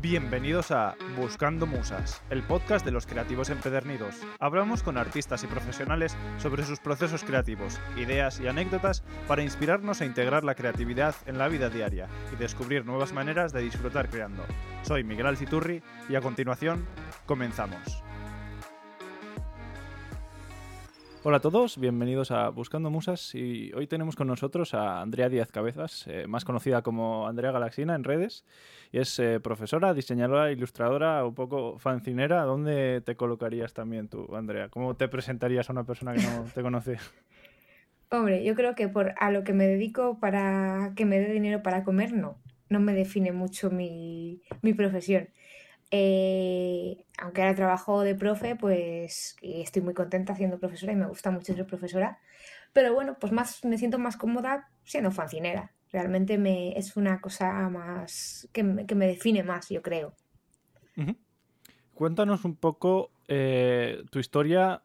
Bienvenidos a Buscando Musas, el podcast de los creativos empedernidos. Hablamos con artistas y profesionales sobre sus procesos creativos, ideas y anécdotas para inspirarnos a integrar la creatividad en la vida diaria y descubrir nuevas maneras de disfrutar creando. Soy Miguel Alciturri y a continuación comenzamos. Hola a todos, bienvenidos a Buscando Musas y hoy tenemos con nosotros a Andrea Díaz Cabezas, eh, más conocida como Andrea Galaxina en redes, y es eh, profesora, diseñadora, ilustradora, un poco fancinera. ¿Dónde te colocarías también tú, Andrea? ¿Cómo te presentarías a una persona que no te conoce? Hombre, yo creo que por a lo que me dedico para que me dé dinero para comer, no. No me define mucho mi, mi profesión. Eh, aunque ahora trabajo de profe, pues estoy muy contenta siendo profesora y me gusta mucho ser profesora. Pero bueno, pues más me siento más cómoda siendo fancinera. Realmente me, es una cosa más que me, que me define más, yo creo. Cuéntanos un poco eh, tu historia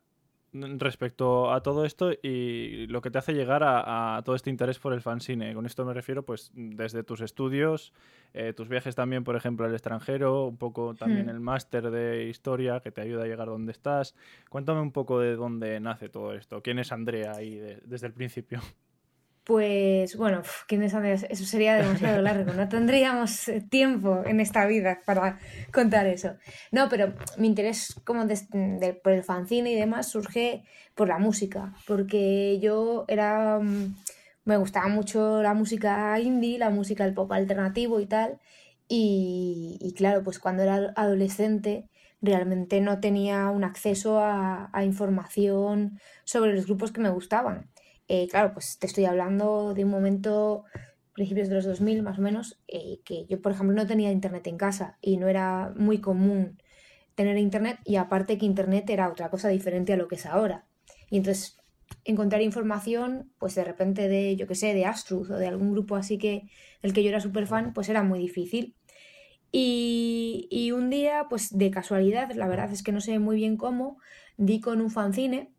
respecto a todo esto y lo que te hace llegar a, todo este interés por el fanzine. Con esto me refiero, pues, desde tus estudios, eh, tus viajes también, por ejemplo, al extranjero, un poco también hmm. el máster de historia que te ayuda a llegar donde estás. Cuéntame un poco de dónde nace todo esto. ¿Quién es Andrea ahí desde el principio? Pues bueno, ¿quién es Andrea? Eso sería demasiado largo. No tendríamos eh, tiempo en esta vida para contar eso. No, pero mi interés como por el fanzine y demás surge por la música, porque yo era mm, me gustaba mucho la música indie, la música del pop alternativo y tal. Y, claro, pues cuando era adolescente realmente no tenía un acceso a información sobre los grupos que me gustaban. Eh, claro, pues te estoy hablando de un momento, principios de los 2000 más o menos, eh, que yo, por ejemplo, no tenía internet en casa y no era muy común tener internet y aparte que internet era otra cosa diferente a lo que es ahora. Y entonces encontrar información, pues de repente de, yo qué sé, de Astruth o de algún grupo así que el que yo era súper fan, pues era muy difícil. Y, y, un día, pues de casualidad, la verdad es que no sé muy bien cómo, di con un fanzine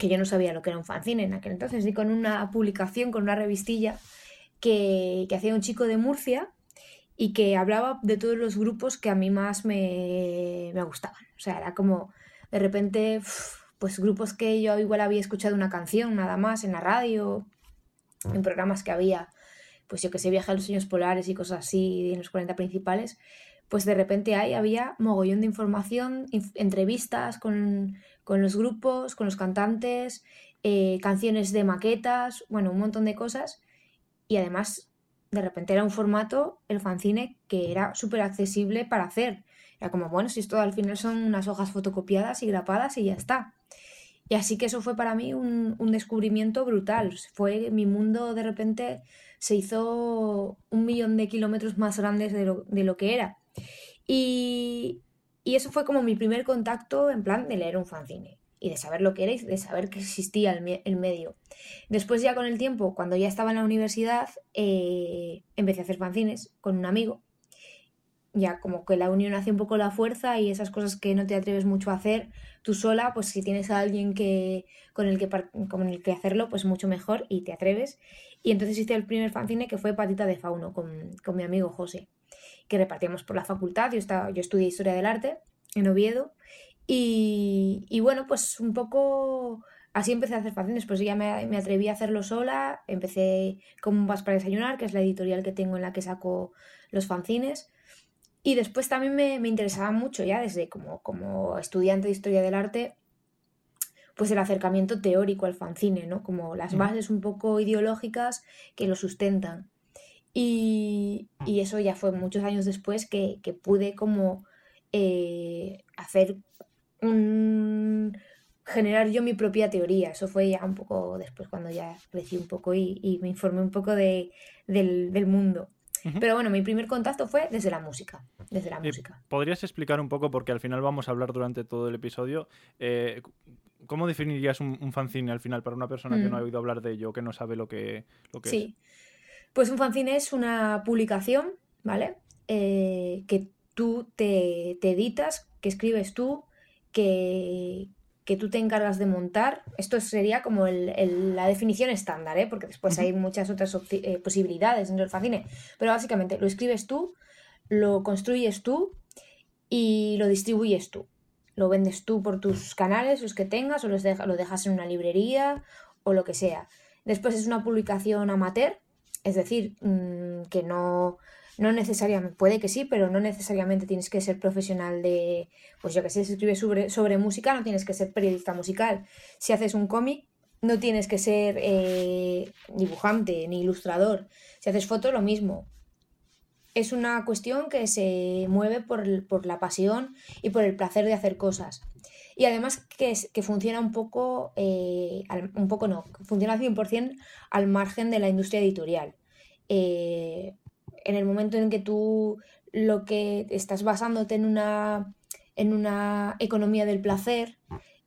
que yo no sabía lo que era un fanzine en aquel entonces, y con una publicación, con una revistilla que, hacía un chico de Murcia y que hablaba de todos los grupos que a mí más me, gustaban. O sea, era como de repente, pues grupos que yo igual había escuchado una canción nada más en la radio, en programas que había, pues yo que sé, Viaje a los Sueños Polares y cosas así, en los 40 principales, pues de repente ahí había mogollón de información, entrevistas con, los grupos, con los cantantes, eh, canciones de maquetas, bueno, un montón de cosas. Y además, de repente era un formato, el fanzine, que era súper accesible para hacer. Era como, bueno, si esto al final son unas hojas fotocopiadas y grapadas y ya está. Y así que eso fue para mí un, un descubrimiento brutal. Fue mi mundo de repente se hizo un millón de kilómetros más grandes de lo, de lo que era. Y, eso fue como mi primer contacto en plan de leer un fanzine y de saber lo que era y de saber que existía el, medio. Después ya con el tiempo, cuando ya estaba en la universidad, eh, empecé a hacer fanzines con un amigo. Ya como que la unión hace un poco la fuerza y esas cosas que no te atreves mucho a hacer tú sola, pues si tienes a alguien que, con, el que, con el que hacerlo, pues mucho mejor y te atreves. Y entonces hice el primer fanzine que fue Patita de Fauno con, con mi amigo José que repartíamos por la facultad. Yo, estaba, yo estudié Historia del Arte en Oviedo y, bueno, pues un poco así empecé a hacer fanzines, pues ya me, me, atreví a hacerlo sola, empecé con Vas para desayunar, que es la editorial que tengo en la que saco los fanzines. Y después también me, me interesaba mucho ya desde como, como estudiante de historia del arte, pues el acercamiento teórico al fanzine, ¿no? Como las bases un poco ideológicas que lo sustentan. Y, eso ya fue muchos años después que, pude como eh, hacer un generar yo mi propia teoría. Eso fue ya un poco después cuando ya crecí un poco y, me informé un poco de, del, mundo. Pero bueno, mi primer contacto fue desde la música. Desde la música. ¿Podrías explicar un poco, porque al final vamos a hablar durante todo el episodio, eh, ¿cómo definirías un, fanzine al final para una persona que no ha mm. oído hablar de ello, que no sabe lo que, lo que sí. Pues un fanzine es una publicación, ¿vale? Eh, que tú te, editas, que escribes tú, que, que, tú te encargas de montar. Esto sería como la definición estándar, ¿eh? porque después hay muchas otras eh, posibilidades dentro del fanzine. Pero básicamente lo escribes tú, lo construyes tú y lo distribuyes tú. Lo vendes tú por tus canales, los que tengas, o los lo dejas en una librería o lo que sea. Después es una publicación amateur, es decir, mm, que no, no necesariamente, puede que sí, pero no necesariamente tienes que ser profesional de, pues yo que sé, si sobre, sobre música, no tienes que ser periodista musical. Si haces un cómic, no tienes que ser eh, dibujante ni ilustrador. Si haces fotos, lo mismo. Es una cuestión que se mueve por, la pasión y por el placer de hacer cosas. Y además que, que funciona un poco, eh, un poco no, funciona al 100% al margen de la industria editorial. Eh, en el momento en que tú lo que estás basándote en una, en una economía del placer,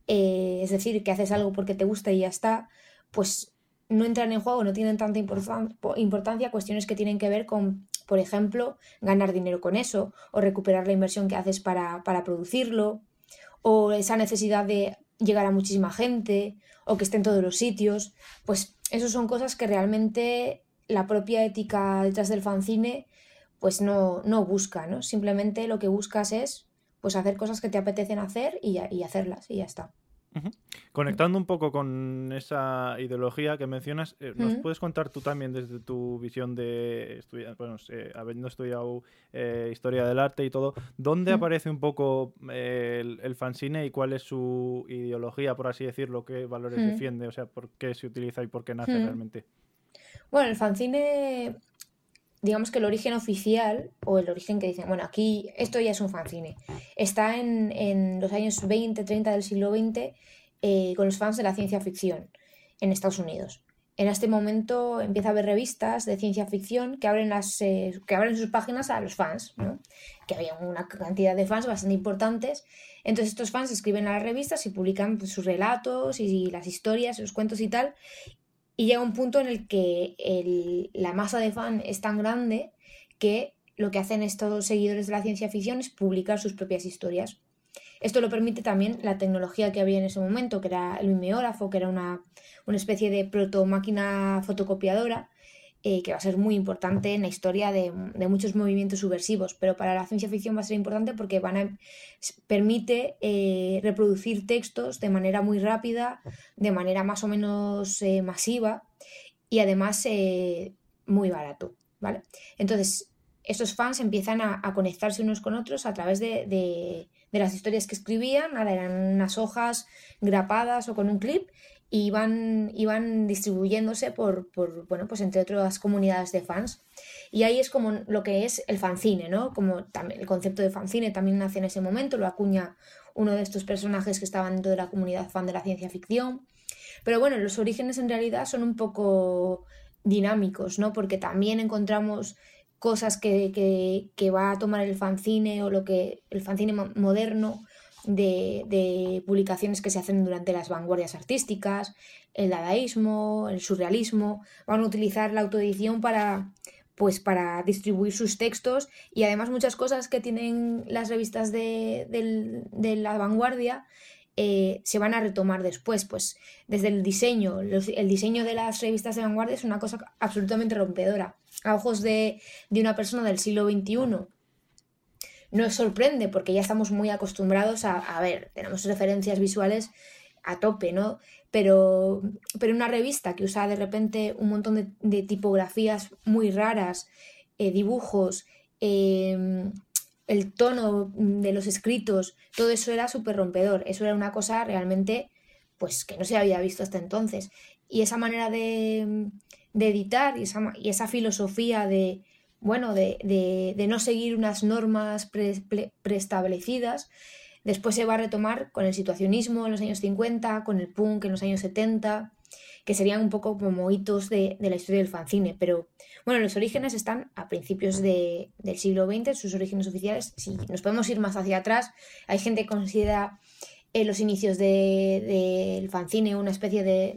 eh, es decir, que haces algo porque te gusta y ya está, pues no entran en juego, no tienen tanta importancia cuestiones que tienen que ver con, por ejemplo, ganar dinero con eso, o recuperar la inversión que haces para, para producirlo, o esa necesidad de llegar a muchísima gente, o que esté en todos los sitios, pues eso son cosas que realmente la propia ética detrás del fanzine pues no, no busca, ¿no? Simplemente lo que buscas es pues hacer cosas que te apetecen hacer y, y hacerlas y ya está. Conectando un poco con esa ideología que mencionas, eh, ¿nos puedes contar tú también desde tu visión de estudiar, bueno, habiendo estudiado eh, historia del arte y todo, dónde aparece un poco eh, el, fanzine y cuál es su ideología, por así decirlo, qué valores defiende, o sea, por qué se utiliza y por qué nace realmente? Bueno, el fanzine digamos que el origen oficial, o el origen que dicen, bueno, aquí esto ya es un fanzine, está en, los años 20, 30 del siglo XX eh, con los fans de la ciencia ficción en Estados Unidos. En este momento empieza a haber revistas de ciencia ficción que abren, las, eh, que abren sus páginas a los fans, que había una cantidad de fans bastante importantes. Entonces estos fans escriben a las revistas y publican sus relatos y las historias, los cuentos y tal, y llega un punto en el que la masa de fan es tan grande que lo que hacen estos seguidores de la ciencia ficción es publicar sus propias historias. Esto lo permite también la tecnología que había en ese momento, que era el mimeógrafo, que era una, una especie de proto máquina fotocopiadora, eh, que va a ser muy importante en la historia de, muchos movimientos subversivos, pero para la ciencia ficción va a ser importante porque permite eh, reproducir textos de manera muy rápida, de manera más o menos eh, masiva y además muy barato. ¿vale? Entonces, estos fans empiezan a, conectarse unos con otros a través de, de, las historias que escribían, nada, eran unas hojas grapadas o con un clip y iban, iban distribuyéndose por, por, bueno, pues entre otras comunidades de fans. Y ahí es como lo que es el fanzine, ¿no? Como también el concepto de fanzine también nace en ese momento, lo acuña uno de estos personajes que estaban dentro de la comunidad fan de la ciencia ficción. Pero bueno, los orígenes en realidad son un poco dinámicos, ¿no? Porque también encontramos cosas que, que, que va a tomar el fanzine o lo que el fanzine moderno de, publicaciones que se hacen durante las vanguardias artísticas, el dadaísmo, el surrealismo, van a utilizar la autoedición para pues para distribuir sus textos y además muchas cosas que tienen las revistas de, la vanguardia eh, se van a retomar después, pues desde el diseño, el diseño de las revistas de vanguardia es una cosa absolutamente rompedora. A ojos de, de una persona del siglo XXI nos sorprende porque ya estamos muy acostumbrados a, ver, tenemos referencias visuales a tope, ¿no? Pero, pero una revista que usa de repente un montón de, tipografías muy raras, eh, dibujos, em, el tono de los escritos, todo eso era súper rompedor. Eso era una cosa realmente pues que no se había visto hasta entonces. Y esa manera de, editar y y esa filosofía de, bueno, de, no seguir unas normas preestablecidas. Después se va a retomar con el situacionismo en los años 50, con el punk en los años 70, que serían un poco como hitos de, la historia del fanzine. Pero bueno, los orígenes están a principios del siglo XX, sus orígenes oficiales. Si nos podemos ir más hacia atrás, hay gente que considera eh, los inicios del fanzine una especie de,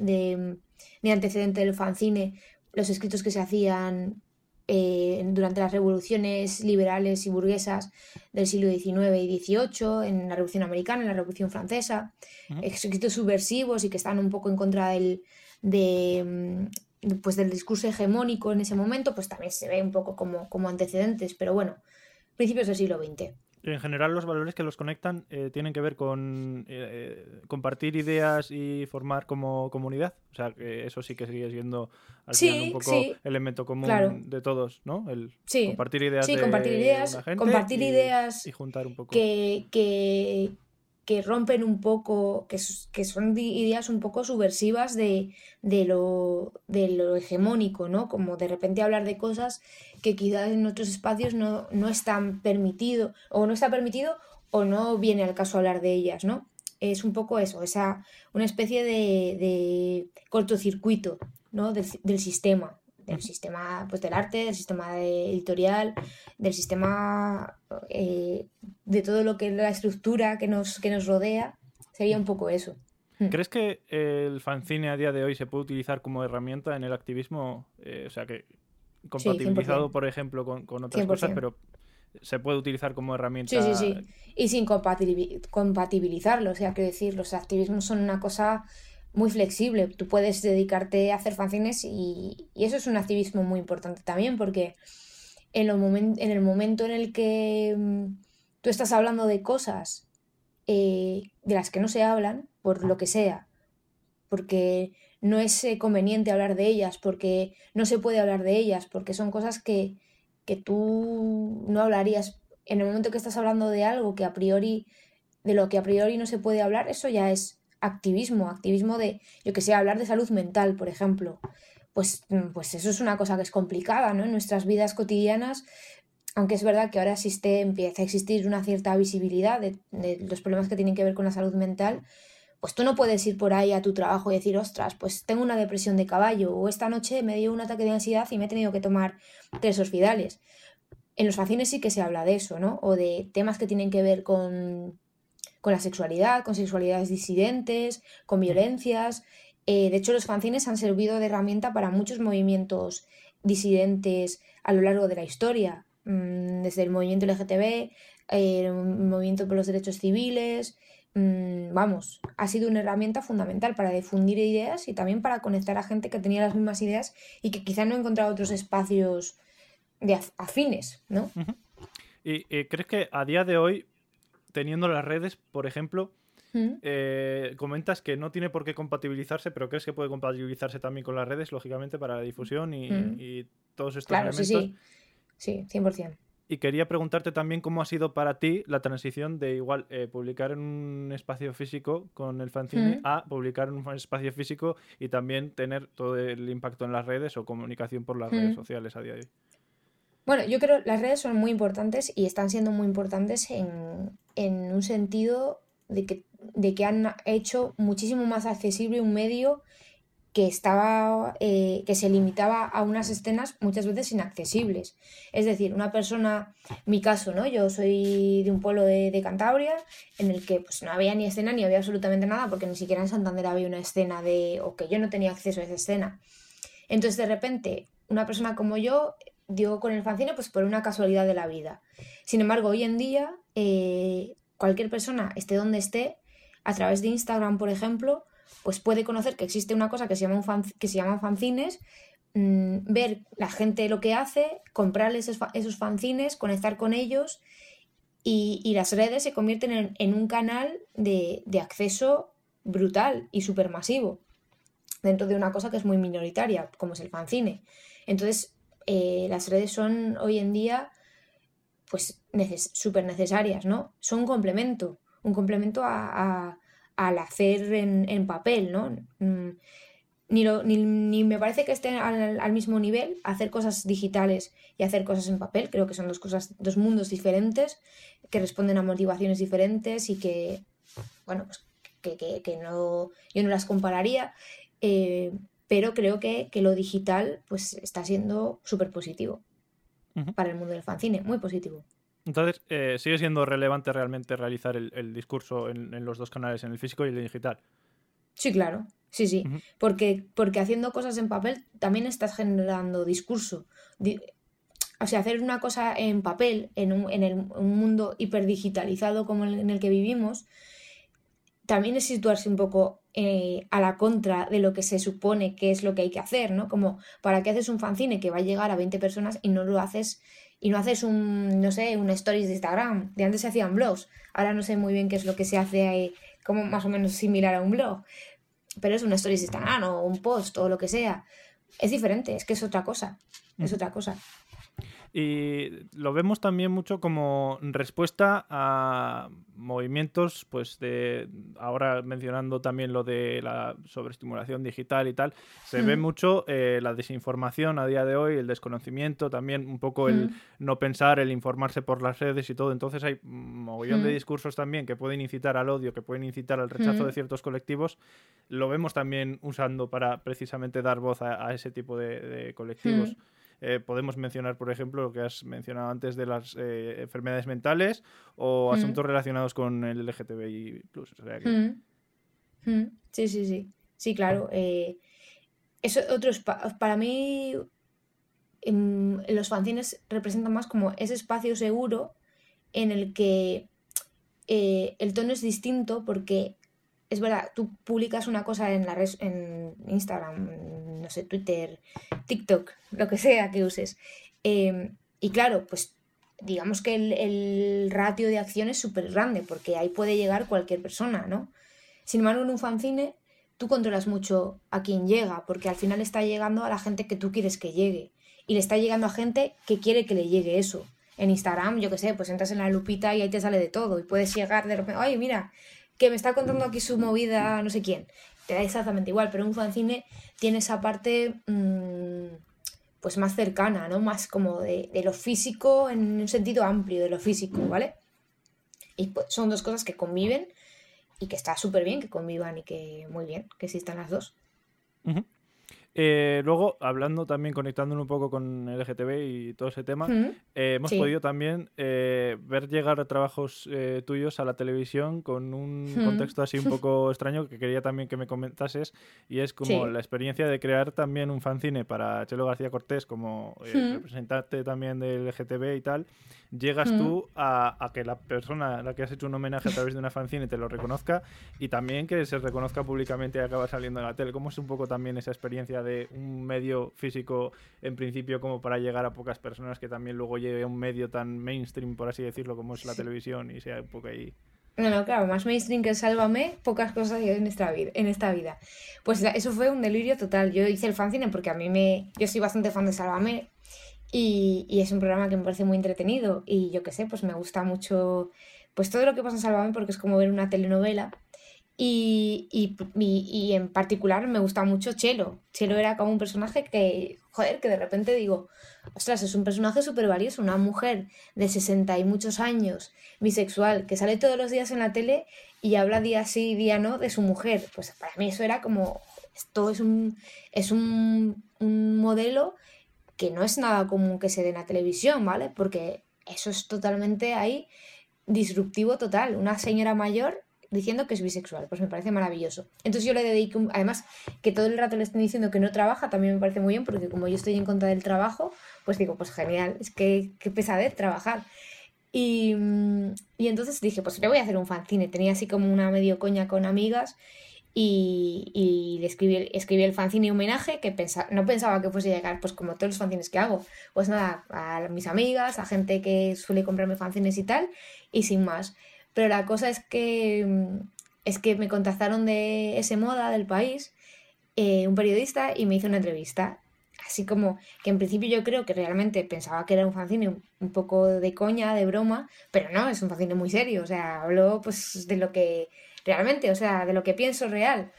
de antecedente del fanzine, los escritos que se hacían eh, durante las revoluciones liberales y burguesas del siglo XIX y XVIII, en la Revolución Americana, en la Revolución Francesa, escritos subversivos y que están un poco en contra del, de, mm, pues del discurso hegemónico en ese momento, pues también se ve un poco como, como antecedentes, pero bueno, principios del siglo XX. En general, los valores que los conectan eh, tienen que ver con eh, compartir ideas y formar como comunidad. O sea, que eso sí que sigue siendo al final un poco elemento común de todos, ¿no? El compartir ideas. Sí, compartir ideas, compartir ideas y juntar un poco. Que, que, que rompen un poco, que, que son ideas un poco subversivas de, de, lo, de lo hegemónico, ¿no? Como de repente hablar de cosas que quizás en otros espacios no, no están permitido, o no está permitido, o no viene al caso hablar de ellas, ¿no? Es un poco eso, esa, una especie de, de cortocircuito, ¿no? Del, del sistema del sistema pues, del arte, del sistema editorial, del sistema eh, de todo lo que es la estructura que nos, que nos rodea, sería un poco eso. Hmm. ¿Crees que el fanzine a día de hoy se puede utilizar como herramienta en el activismo? Eh, o sea, que compatibilizado, por ejemplo, con, con otras cosas, pero se puede utilizar como herramienta. Sí, sí, sí. Y sin compatibilizarlo. O sea, quiero decir, los activismos son una cosa muy flexible. Tú puedes dedicarte a hacer fanzines y, eso es un activismo muy importante también porque en, en el momento en el que mm, tú estás hablando de cosas eh, de las que no se hablan, por lo que sea, porque no es eh, conveniente hablar de ellas, porque no se puede hablar de ellas, porque son cosas que, que tú no hablarías. En el momento que estás hablando de algo que a priori, de lo que a priori no se puede hablar, eso ya es activismo, activismo de, yo que sé, hablar de salud mental, por ejemplo. Pues, mm, pues eso es una cosa que es complicada, ¿no? En nuestras vidas cotidianas, aunque es verdad que ahora existe, empieza a existir una cierta visibilidad de, los problemas que tienen que ver con la salud mental, pues tú no puedes ir por ahí a tu trabajo y decir, ostras, pues tengo una depresión de caballo, o esta noche me dio un ataque de ansiedad y me he tenido que tomar tres hospitales. En los fanzines sí que se habla de eso, ¿no? O de temas que tienen que ver con con la sexualidad, con sexualidades disidentes, con violencias. Eh, de hecho, los fanzines han servido de herramienta para muchos movimientos disidentes a lo largo de la historia, mm, desde el movimiento LGTB, el movimiento por los derechos civiles. Mm, vamos, ha sido una herramienta fundamental para difundir ideas y también para conectar a gente que tenía las mismas ideas y que quizá no encontraba otros espacios de afines, ¿no? ¿Y crees que a día de hoy teniendo las redes, por ejemplo, mm. eh, comentas que no tiene por qué compatibilizarse, pero crees que puede compatibilizarse también con las redes, lógicamente, para la difusión y, mm. todos estos claro, elementos. Sí, sí. sí, 100%. Y quería preguntarte también cómo ha sido para ti la transición de igual eh, publicar en un espacio físico con el fanzine mm. a publicar en un espacio físico y también tener todo el impacto en las redes o comunicación por las redes sociales a día de hoy. Bueno, yo creo que las redes son muy importantes y están siendo muy importantes en, un sentido de que, de que han hecho muchísimo más accesible un medio que estaba eh, que se limitaba a unas escenas muchas veces inaccesibles. Es decir, una persona, mi caso, ¿no? Yo soy de un pueblo de, Cantabria en el que pues, no había ni escena ni había absolutamente nada, porque ni siquiera en Santander había una escena de. o que yo no tenía acceso a esa escena. Entonces, de repente, una persona como yo dio con el fanzine pues por una casualidad de la vida. Sin embargo, hoy en día, eh, cualquier persona, esté donde esté, a través de Instagram, por ejemplo, pues puede conocer que existe una cosa que se llama, un que se llaman fanzines, mm, ver la gente lo que hace, comprarles esos, fanzines, conectar con ellos y, las redes se convierten en, un canal de, de, acceso brutal y supermasivo dentro de una cosa que es muy minoritaria, como es el fanzine. Entonces, eh, las redes son hoy en día pues súper necesarias, ¿no? Son un complemento, un complemento a, al hacer en, papel, ¿no? Mm, ni, ni, me parece que estén al, mismo nivel hacer cosas digitales y hacer cosas en papel. Creo que son dos cosas, dos mundos diferentes que responden a motivaciones diferentes y que, bueno, pues que, no, yo no las compararía. Eh, pero creo que, lo digital pues está siendo súper positivo para el mundo del fanzine, muy positivo. Entonces, eh, ¿sigue siendo relevante realmente realizar el, discurso en, los dos canales, en el físico y el digital? Sí, claro, sí, sí, porque, porque haciendo cosas en papel también estás generando discurso. o sea, hacer una cosa en papel, en un, en el, un mundo hiperdigitalizado como el en el que vivimos, también es situarse un poco eh, a la contra de lo que se supone que es lo que hay que hacer, ¿no? Como, ¿para qué haces un fanzine que va a llegar a 20 personas y no lo haces y no haces un, no sé, un stories de Instagram? De antes se hacían blogs, ahora no sé muy bien qué es lo que se hace ahí, como más o menos similar a un blog, pero es un stories de Instagram o un post o lo que sea. Es diferente, es que es otra cosa, es otra cosa. Y lo vemos también mucho como respuesta a movimientos, pues de ahora mencionando también lo de la sobreestimulación digital y tal, se ve mucho eh, la desinformación a día de hoy, el desconocimiento, también un poco el no pensar, el informarse por las redes y todo. Entonces hay mogollón de discursos también que pueden incitar al odio, que pueden incitar al rechazo de ciertos colectivos. Lo vemos también usando para precisamente dar voz a, ese tipo de, colectivos. Eh, podemos mencionar, por ejemplo, lo que has mencionado antes de las eh, enfermedades mentales o asuntos relacionados con el LGTBI. Sí, sí, sí. Sí, claro. Eh, eso, otros para mí, en, los fanzines representan más como ese espacio seguro en el que el tono es distinto porque es verdad, tú publicas una cosa en la red, en Instagram, no sé, Twitter, TikTok, lo que sea que uses. Em, y claro, pues digamos que el, ratio de acción es súper grande, porque ahí puede llegar cualquier persona, ¿no? Sin embargo, en un fanzine tú controlas mucho a quién llega, porque al final está llegando a la gente que tú quieres que llegue. Y le está llegando a gente que quiere que le llegue eso. En Instagram, yo qué sé, pues entras en la lupita y ahí te sale de todo. Y puedes llegar de repente, oye, mira, que me está contando aquí su movida no sé quién. Te da exactamente igual, pero un fanzine tiene esa parte mm, pues más cercana, ¿no? Más como de, lo físico en un sentido amplio de lo físico, ¿vale? Y pues, son dos cosas que conviven y que está súper bien que convivan y que muy bien que existan las dos. Eh, luego, hablando también, conectándolo un poco con el LGTB y todo ese tema, eh, hemos podido también eh, ver llegar trabajos tuyos a la televisión con un contexto así un poco extraño que quería también que me comentases y es como la experiencia de crear también un fanzine para Chelo García Cortés como representante también del LGTB y tal. Llegas tú a, a, que la persona a la que has hecho un homenaje a través de una fanzine te lo reconozca y también que se reconozca públicamente y acaba saliendo en la tele. ¿Cómo es un poco también esa experiencia de un medio físico en principio como para llegar a pocas personas que también luego llegue a un medio tan mainstream, por así decirlo, como es la televisión y sea un poco ahí... No, no, claro, más mainstream que Sálvame, pocas cosas en esta vida. En esta vida. Pues eso fue un delirio total. Yo hice el fanzine porque a mí me... Yo soy bastante fan de Sálvame y, y es un programa que me parece muy entretenido y yo qué sé, pues me gusta mucho pues todo lo que pasa en Sálvame porque es como ver una telenovela y, y, en particular me gusta mucho Chelo. Chelo era como un personaje que, joder, que de repente digo, ostras, es un personaje súper valioso, una mujer de 60 y muchos años, bisexual, que sale todos los días en la tele y habla día sí y día no de su mujer. Pues para mí eso era como, esto es un, es un, un modelo que no es nada común que se dé en la televisión, ¿vale? Porque eso es totalmente ahí disruptivo total. Una señora mayor diciendo que es bisexual, pues me parece maravilloso. Entonces yo le dedico, además que todo el rato le estén diciendo que no trabaja, también me parece muy bien, porque como yo estoy en contra del trabajo, pues digo, pues genial, es que qué pesadez trabajar. Y, y, entonces dije, pues le voy a hacer un fanzine. Tenía así como una medio coña con amigas y, y le escribí, escribí el fanzine homenaje que pensa, no pensaba que fuese llegar, pues como todos los fanzines que hago. Pues nada, a mis amigas, a gente que suele comprarme fanzines y tal, y sin más. Pero la cosa es que, mm, es que me contactaron de ese moda del país, eh, un periodista, y me hizo una entrevista. Así como que en principio yo creo que realmente pensaba que era un fanzine un, poco de coña, de broma, pero no, es un fanzine muy serio. O sea, hablo pues de lo que realmente, o sea, de lo que pienso real.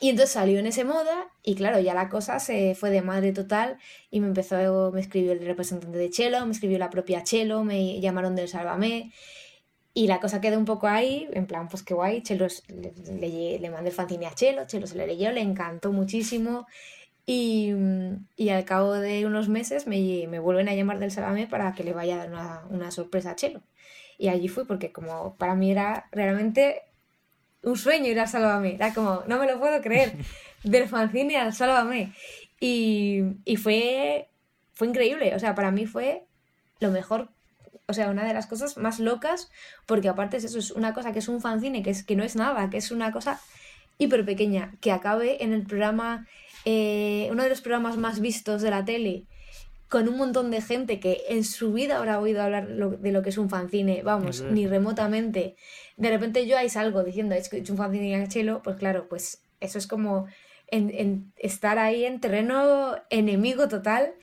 Y entonces salió en ese moda y claro, ya la cosa se fue de madre total y me empezó, me escribió el representante de Chelo, me escribió la propia Chelo, me llamaron del Sálvame y la cosa quedó un poco ahí, en plan, pues qué guay. Chelo le, le, mandé el fanzine a Chelo, Chelo se lo leyó, le encantó muchísimo. Y, y al cabo de unos meses me, me, vuelven a llamar del Salame para que le vaya a dar una, una, sorpresa a Chelo. Y allí fui porque como para mí era realmente un sueño ir al Sálvame. Era como, no me lo puedo creer, del fanzine al Sálvame. Y, y fue, fue increíble, o sea, para mí fue lo mejor o sea, una de las cosas más locas, porque aparte es eso, es una cosa que es un fanzine, que, es, que no es nada, que es una cosa hiper pequeña, que acabe en el programa, eh, uno de los programas más vistos de la tele, con un montón de gente que en su vida habrá oído hablar de lo que es un fanzine, vamos, ni remotamente. De repente yo ahí salgo diciendo, es que es un fanzine en chelo, pues claro, pues eso es como en, estar ahí en terreno enemigo total.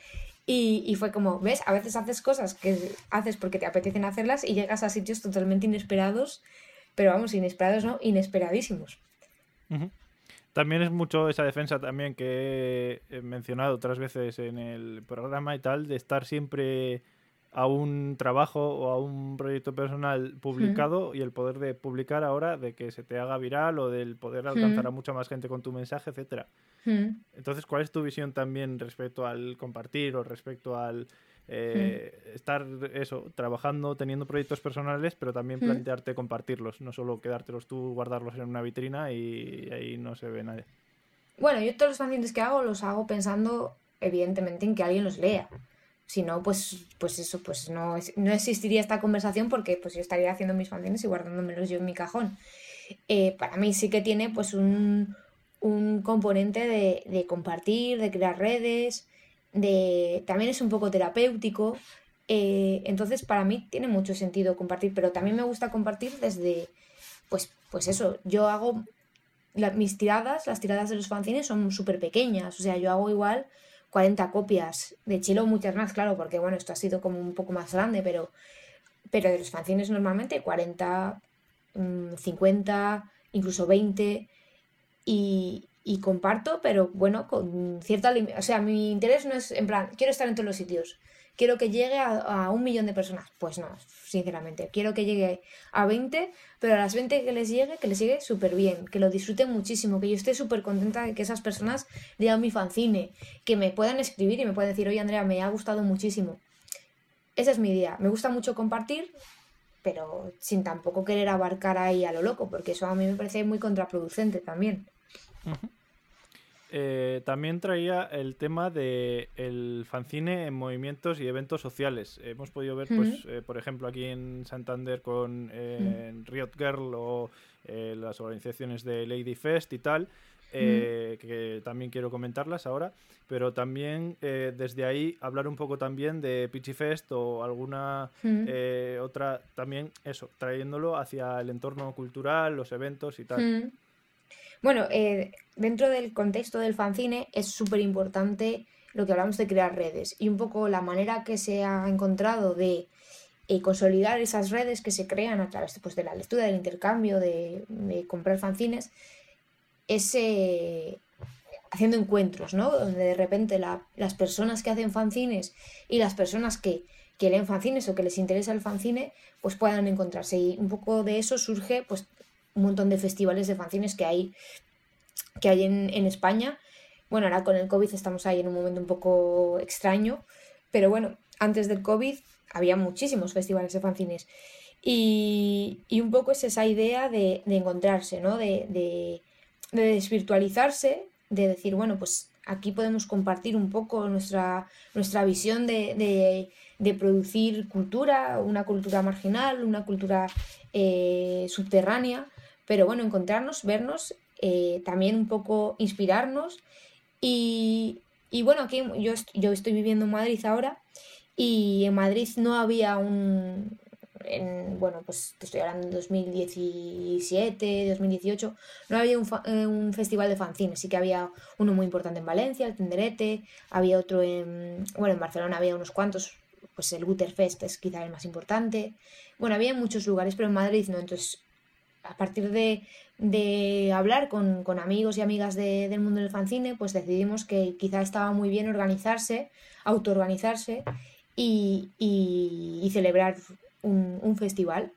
Y, y, fue como, ¿ves? A veces haces cosas que haces porque te apetecen hacerlas y llegas a sitios totalmente inesperados, pero vamos, inesperados, ¿no? Inesperadísimos. También es mucho esa defensa también que he mencionado otras veces en el programa y tal, de estar siempre a un trabajo o a un proyecto personal publicado y el poder de publicar ahora, de que se te haga viral o del poder alcanzar a mucha más gente con tu mensaje, etcétera. Entonces, ¿cuál es tu visión también respecto al compartir o respecto al eh, estar eso, trabajando, teniendo proyectos personales, pero también plantearte compartirlos, no solo quedártelos tú, guardarlos en una vitrina y, ahí no se ve nadie? Bueno, yo todos los pacientes que hago los hago pensando, evidentemente, en que alguien los lea. Si no, pues, pues eso, pues no, no existiría esta conversación porque pues yo estaría haciendo mis fanzines y guardándomelos yo en mi cajón. Eh, para mí sí que tiene pues un, un componente de, compartir, de crear redes, de también es un poco terapéutico. Eh, entonces, para mí tiene mucho sentido compartir, pero también me gusta compartir desde, pues, pues eso, yo hago mis tiradas, las tiradas de los fanzines son súper pequeñas, o sea, yo hago igual 40 copias, de chilo muchas más, claro, porque bueno, esto ha sido como un poco más grande, pero, pero de los fanzines normalmente 40, 50, mm, incluso 20, y, comparto, pero bueno, con cierta O sea, mi interés no es en plan, quiero estar en todos los sitios, quiero que llegue a, un millón de personas. Pues no, sinceramente, quiero que llegue a 20, pero a las 20 que les llegue, que les llegue súper bien, que lo disfruten muchísimo, que yo esté súper contenta de que esas personas lean mi fanzine, que me puedan escribir y me puedan decir, oye Andrea, me ha gustado muchísimo. Esa es mi idea. Me gusta mucho compartir, pero sin tampoco querer abarcar ahí a lo loco, porque eso a mí me parece muy contraproducente también. Eh, también traía el tema de el fanzine en movimientos y eventos sociales. Hemos podido ver, pues, eh, por ejemplo, aquí en Santander con eh, Riot Girl o las organizaciones de Lady Fest y tal, que también quiero comentarlas ahora, pero también desde ahí hablar un poco también de Pitchy Fest o alguna otra, también eso, trayéndolo hacia el entorno cultural, los eventos y tal. Bueno, eh, dentro del contexto del fanzine es súper importante lo que hablamos de crear redes y un poco la manera que se ha encontrado de eh, consolidar esas redes que se crean a través pues, de la lectura, del intercambio, de, comprar fanzines, es haciendo encuentros, ¿no? Donde de repente las personas que hacen fanzines y las personas que, leen fanzines o que les interesa el fanzine, pues puedan encontrarse. Y un poco de eso surge pues un montón de festivales de fanzines que hay, que hay en, España. Bueno, ahora con el COVID estamos ahí en un momento un poco extraño, pero bueno, antes del COVID había muchísimos festivales de fanzines. Y, un poco es esa idea de, encontrarse, ¿no? De, desvirtualizarse, de decir, bueno, pues aquí podemos compartir un poco nuestra, nuestra visión de, producir cultura, una cultura marginal, una cultura eh, subterránea, pero bueno, encontrarnos, vernos, eh, también un poco inspirarnos. Y, bueno, aquí yo, yo estoy viviendo en Madrid ahora y en Madrid no había un, bueno, pues te estoy hablando de 2017, 2018, no había un, eh, un, festival de fanzines, sí que había uno muy importante en Valencia, el Tenderete, había otro en, bueno, en Barcelona había unos cuantos, pues el Guterfest es quizá el más importante, bueno, había en muchos lugares, pero en Madrid no, entonces a partir de, hablar con, amigos y amigas del mundo del fanzine, pues decidimos que quizá estaba muy bien organizarse, autoorganizarse y, y, celebrar un, festival.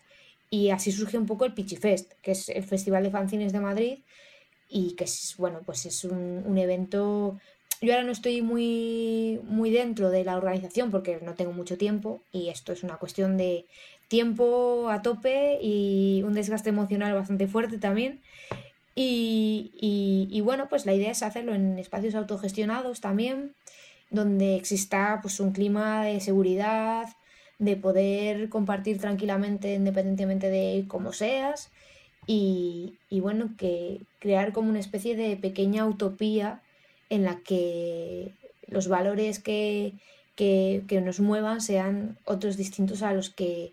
Y así surge un poco el Pichifest, que es el Festival de Fanzines de Madrid y que es, bueno, pues es un, evento yo ahora no estoy muy, muy dentro de la organización porque no tengo mucho tiempo y esto es una cuestión de, tiempo a tope y un desgaste emocional bastante fuerte también. Y, bueno, pues la idea es hacerlo en espacios autogestionados también, donde exista pues un clima de seguridad, de poder compartir tranquilamente independientemente de cómo seas y, bueno, que crear como una especie de pequeña utopía en la que los valores que, nos muevan sean otros distintos a los que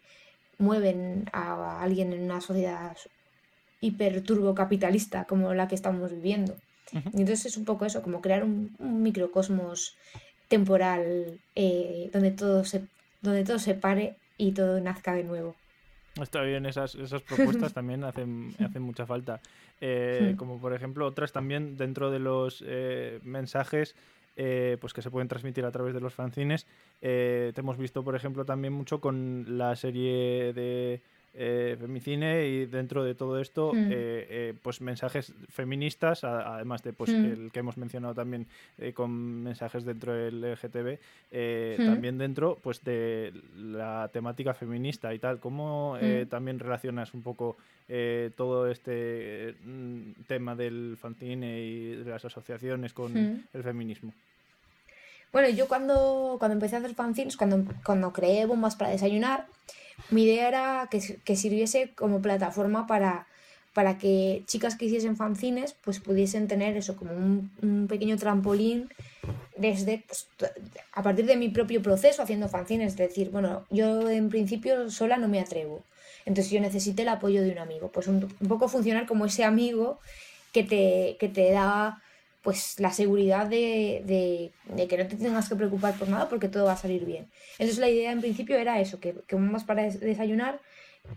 mueven a alguien en una sociedad hiperturbocapitalista como la que estamos viviendo. Y entonces es un poco eso, como crear un, microcosmos temporal eh, donde, todo se, donde todo se pare y todo nazca de nuevo. Está bien, esas, esas propuestas también hacen, hacen mucha falta. Eh, como por ejemplo otras también dentro de los eh, mensajes eh, pues que se pueden transmitir a través de los fanzines. te hemos visto, por ejemplo, también mucho con la serie de eh, femicine y dentro de todo esto mm. eh, eh, pues mensajes feministas además de pues mm. el que hemos mencionado también eh, con mensajes dentro del LGTB mm. también dentro pues de la temática feminista y tal cómo también relacionas un poco todo este tema del fanzine y de las asociaciones con el feminismo bueno, yo cuando, cuando empecé a hacer fanzines, cuando, cuando creé bombas para desayunar, mi idea era que, sirviese como plataforma para, para que chicas que hiciesen fanzines pues pudiesen tener eso como un, pequeño trampolín desde pues, a partir de mi propio proceso haciendo fanzines. Es decir bueno yo en principio sola no me atrevo. Entonces yo necesité el apoyo de un amigo. Pues un, poco funcionar como ese amigo que te, que te da pues la seguridad de, que no te tengas que preocupar por nada porque todo va a salir bien. Entonces la idea en principio era eso, que, que para desayunar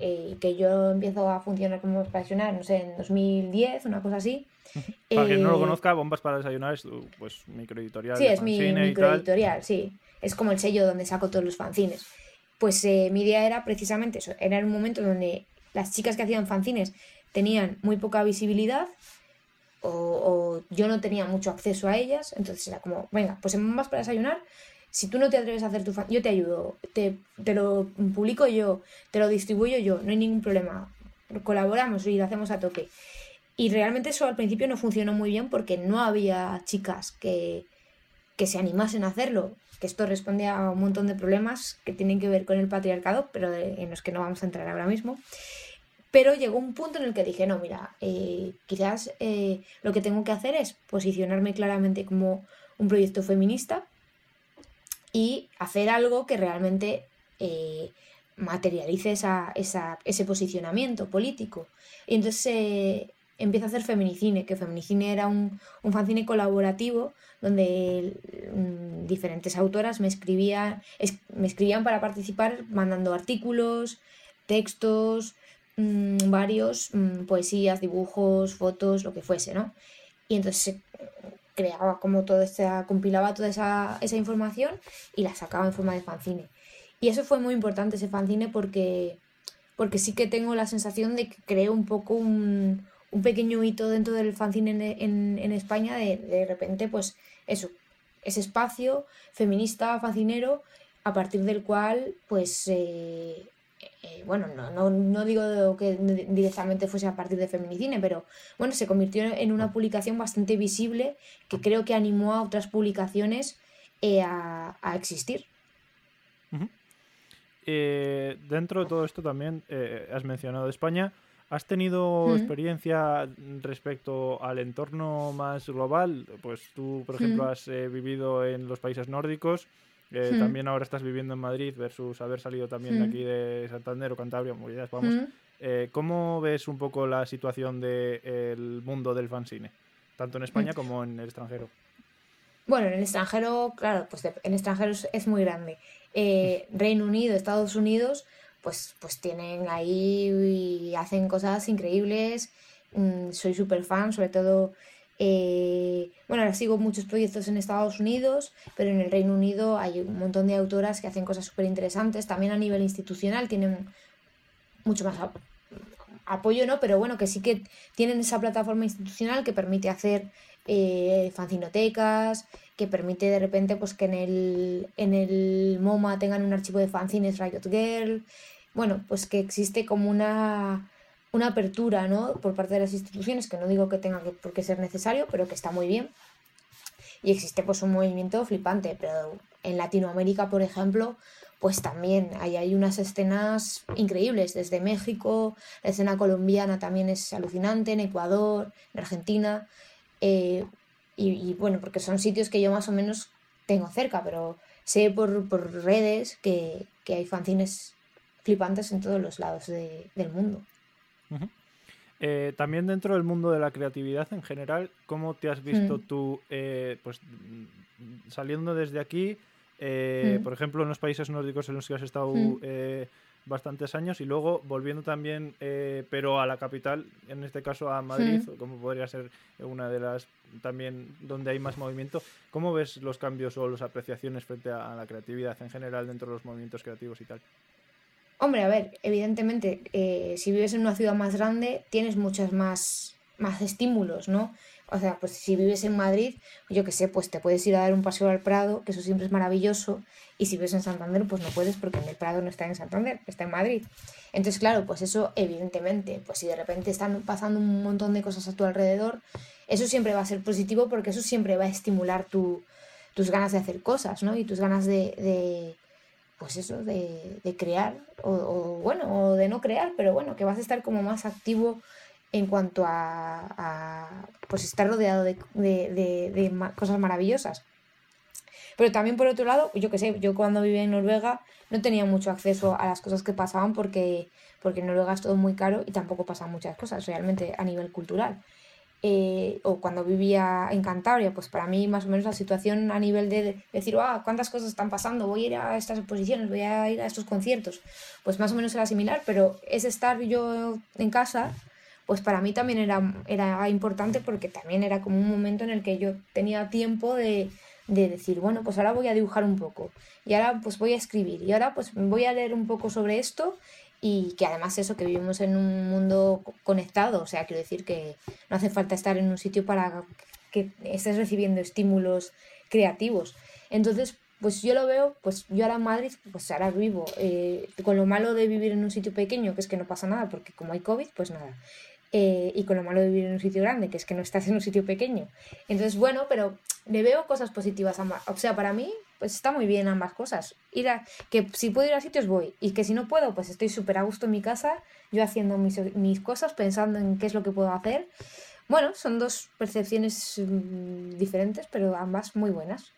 eh, y que yo empiezo a funcionar como Bombas para desayunar, no sé, en 2010, una cosa así. Para quien no lo eh, conozca, Bombas para desayunar es pues microeditorial. Sí, es mi microeditorial, sí. Es como el sello donde saco todos los fanzines. Pues eh, mi idea era precisamente eso, era un momento donde las chicas que hacían fanzines tenían muy poca visibilidad o, yo no tenía mucho acceso a ellas, entonces era como, venga, pues Bombas para desayunar, si tú no te atreves a hacer tu fan, yo te ayudo, te, te, lo publico yo, te lo distribuyo yo, no hay ningún problema, colaboramos y lo hacemos a tope. Y realmente eso al principio no funcionó muy bien porque no había chicas que, que se animasen a hacerlo, que esto responde a un montón de problemas que tienen que ver con el patriarcado, pero en los que no vamos a entrar ahora mismo. Pero llegó un punto en el que dije, no, mira, eh, quizás eh, lo que tengo que hacer es posicionarme claramente como un proyecto feminista y hacer algo que realmente eh, materialice esa, ese posicionamiento político. Y entonces empiezo a hacer feminicine, que feminicine era un, un fanzine colaborativo donde mm, diferentes autoras me escribían, me escribían para participar mandando artículos, textos, Mm, varios, mm, poesías, dibujos, fotos, lo que fuese, ¿no? Y entonces se creaba como todo este, compilaba toda esa, información y la sacaba en forma de fanzine. Y eso fue muy importante, ese fanzine, porque, porque sí que tengo la sensación de que creo un poco un, pequeño hito dentro del fanzine en, España, de, de repente, pues eso, ese espacio feminista, fancinero, a partir del cual, pues, eh, eh, bueno, no, no, digo que directamente fuese a partir de Feminicine, pero bueno, se convirtió en una publicación bastante visible que creo que animó a otras publicaciones eh, a, existir. Eh, dentro de todo esto también has mencionado España. ¿Has tenido experiencia respecto al entorno más global? Pues tú, por ejemplo, has vivido en los países nórdicos. Hmm. También ahora estás viviendo en Madrid versus haber salido también de hmm. aquí de Santander o Cantabria, vamos. Hmm. Eh, ¿Cómo ves un poco la situación del mundo del fanzine? Tanto en España como en el extranjero. Bueno, en el extranjero, claro, pues en el extranjero es, muy grande. Eh, Reino Unido, Estados Unidos, pues, pues tienen ahí y hacen cosas increíbles. Mm, soy súper fan, sobre todo eh, bueno, ahora sigo muchos proyectos en Estados Unidos, pero en el Reino Unido hay un montón de autoras que hacen cosas súper interesantes. También a nivel institucional tienen mucho más apoyo, ¿no? Pero bueno, que sí que tienen esa plataforma institucional que permite hacer eh, fancinotecas, que permite de repente pues que en el, en el MoMA tengan un archivo de fanzines Riot Girl. Bueno, pues que existe como una una apertura ¿no? por parte de las instituciones, que no digo que tenga por qué ser necesario, pero que está muy bien. Y existe pues un movimiento flipante, pero en Latinoamérica, por ejemplo, pues también hay, hay unas escenas increíbles, desde México, la escena colombiana también es alucinante, en Ecuador, en Argentina, eh, y, bueno, porque son sitios que yo más o menos tengo cerca, pero sé por, redes que, hay fanzines flipantes en todos los lados del mundo. Eh, también dentro del mundo de la creatividad en general, ¿cómo te has visto mm. tú, eh, pues saliendo desde aquí, mm. por ejemplo, en los países nórdicos en los que has estado mm bastantes años y luego volviendo también, eh, pero a la capital, en este caso a Madrid, como podría ser una de las también donde hay más movimiento. ¿Cómo ves los cambios o las apreciaciones frente a, la creatividad en general dentro de los movimientos creativos y tal? Hombre, a ver, evidentemente, eh, si vives en una ciudad más grande, tienes muchas más, más estímulos, ¿no? O sea, pues si vives en Madrid, yo qué sé, pues te puedes ir a dar un paseo al Prado, que eso siempre es maravilloso, y si vives en Santander, pues no puedes porque el Prado no está en Santander, está en Madrid. Entonces, claro, pues eso evidentemente, pues si de repente están pasando un montón de cosas a tu alrededor, eso siempre va a ser positivo porque eso siempre va a estimular tu, tus ganas de hacer cosas, ¿no? Y tus ganas de, de pues eso, de, de crear, o, o, bueno, o de no crear, pero bueno, que vas a estar como más activo en cuanto a, pues estar rodeado de, cosas maravillosas. Pero también por otro lado, yo que sé, yo cuando vivía en Noruega no tenía mucho acceso a las cosas que pasaban porque, porque en Noruega es todo muy caro y tampoco pasan muchas cosas realmente a nivel cultural. Eh, o cuando vivía en Cantabria, pues para mí más o menos la situación a nivel de decir, ah, cuántas cosas están pasando, voy a ir a estas exposiciones, voy a ir a estos conciertos, pues más o menos era similar, pero es estar yo en casa pues para mí también era, era importante porque también era como un momento en el que yo tenía tiempo de, decir, bueno, pues ahora voy a dibujar un poco y ahora pues voy a escribir y ahora pues voy a leer un poco sobre esto y que además eso, que vivimos en un mundo conectado, o sea, quiero decir que no hace falta estar en un sitio para que estés recibiendo estímulos creativos. Entonces, pues yo lo veo, pues yo ahora en Madrid, pues ahora vivo, eh, con lo malo de vivir en un sitio pequeño, que es que no pasa nada, porque como hay COVID, pues nada. Eh, y con lo malo de vivir en un sitio grande, que es que no estás en un sitio pequeño. Entonces, bueno, pero le veo cosas positivas. O sea, para mí, pues está muy bien ambas cosas. Ir a, que si puedo ir a sitios voy y que si no puedo, pues estoy súper a gusto en mi casa, yo haciendo mis, mis, cosas, pensando en qué es lo que puedo hacer. Bueno, son dos percepciones mm, diferentes, pero ambas muy buenas.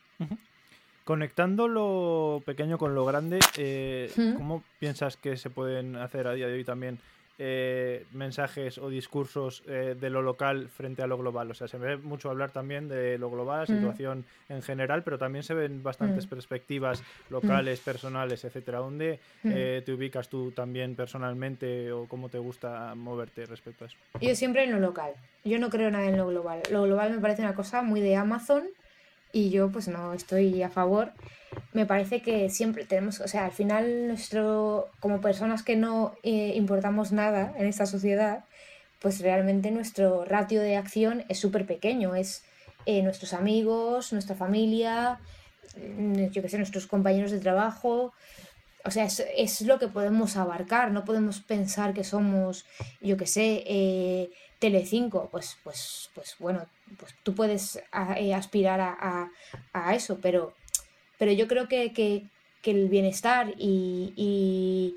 Conectando lo pequeño con lo grande, eh, ¿cómo piensas que se pueden hacer a día de hoy también eh, mensajes o discursos eh, de lo local frente a lo global. O sea, se ve mucho hablar también de lo global, la situación en general, pero también se ven bastantes perspectivas locales, personales, etcétera. ¿Dónde eh, te ubicas tú también personalmente o cómo te gusta moverte respecto a eso? Yo siempre en lo local. Yo no creo nada en lo global. Lo global me parece una cosa muy de Amazon y yo pues no estoy a favor. Me parece que siempre tenemos, o sea, al final nuestro, como personas que no eh, importamos nada en esta sociedad, pues realmente nuestro ratio de acción es súper pequeño, es eh, nuestros amigos, nuestra familia, mm, yo qué sé, nuestros compañeros de trabajo, o sea, es, lo que podemos abarcar, no podemos pensar que somos, yo qué sé, eh, Telecinco, pues, pues, pues bueno, pues tú puedes eh, aspirar a, eso, pero, pero yo creo que, el bienestar y,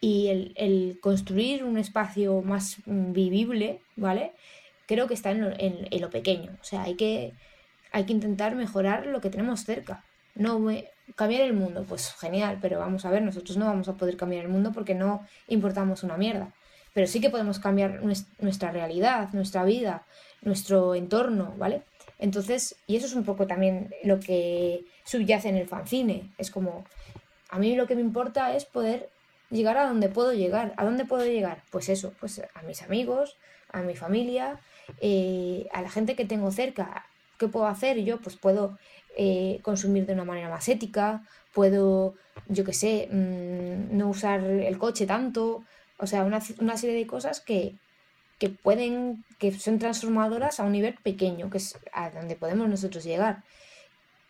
el, construir un espacio más vivible, ¿vale? Creo que está en lo, en, lo pequeño. O sea, hay que, hay que intentar mejorar lo que tenemos cerca. No cambiar el mundo, pues genial, pero vamos a ver, nosotros no vamos a poder cambiar el mundo porque no importamos una mierda pero sí que podemos cambiar nuestra realidad, nuestra vida, nuestro entorno, ¿vale? Entonces, y eso es un poco también lo que subyace en el fanzine. Es como, a mí lo que me importa es poder llegar a donde puedo llegar. ¿A dónde puedo llegar? Pues eso, pues a mis amigos, a mi familia, eh, a la gente que tengo cerca. ¿Qué puedo hacer? Yo pues puedo eh, consumir de una manera más ética, puedo, yo qué sé, mm, no usar el coche tanto, o sea, una, serie de cosas que, pueden, que son transformadoras a un nivel pequeño, que es a donde podemos nosotros llegar.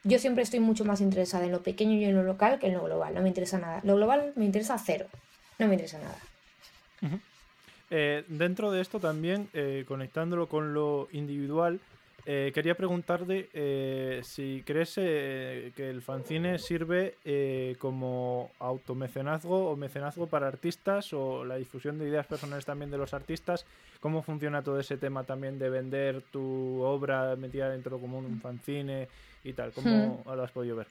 Yo siempre estoy mucho más interesada en lo pequeño y en lo local que en lo global. No me interesa nada. Lo global me interesa cero. No me interesa nada. Eh, dentro de esto también, eh, conectándolo con lo individual, eh, quería preguntarte eh, si crees eh, que el fanzine sirve como automecenazgo o mecenazgo para artistas o la difusión de ideas personales también de los artistas. ¿Cómo funciona todo ese tema también de vender tu obra metida dentro como un fanzine y tal? ¿Cómo hmm. lo has podido ver?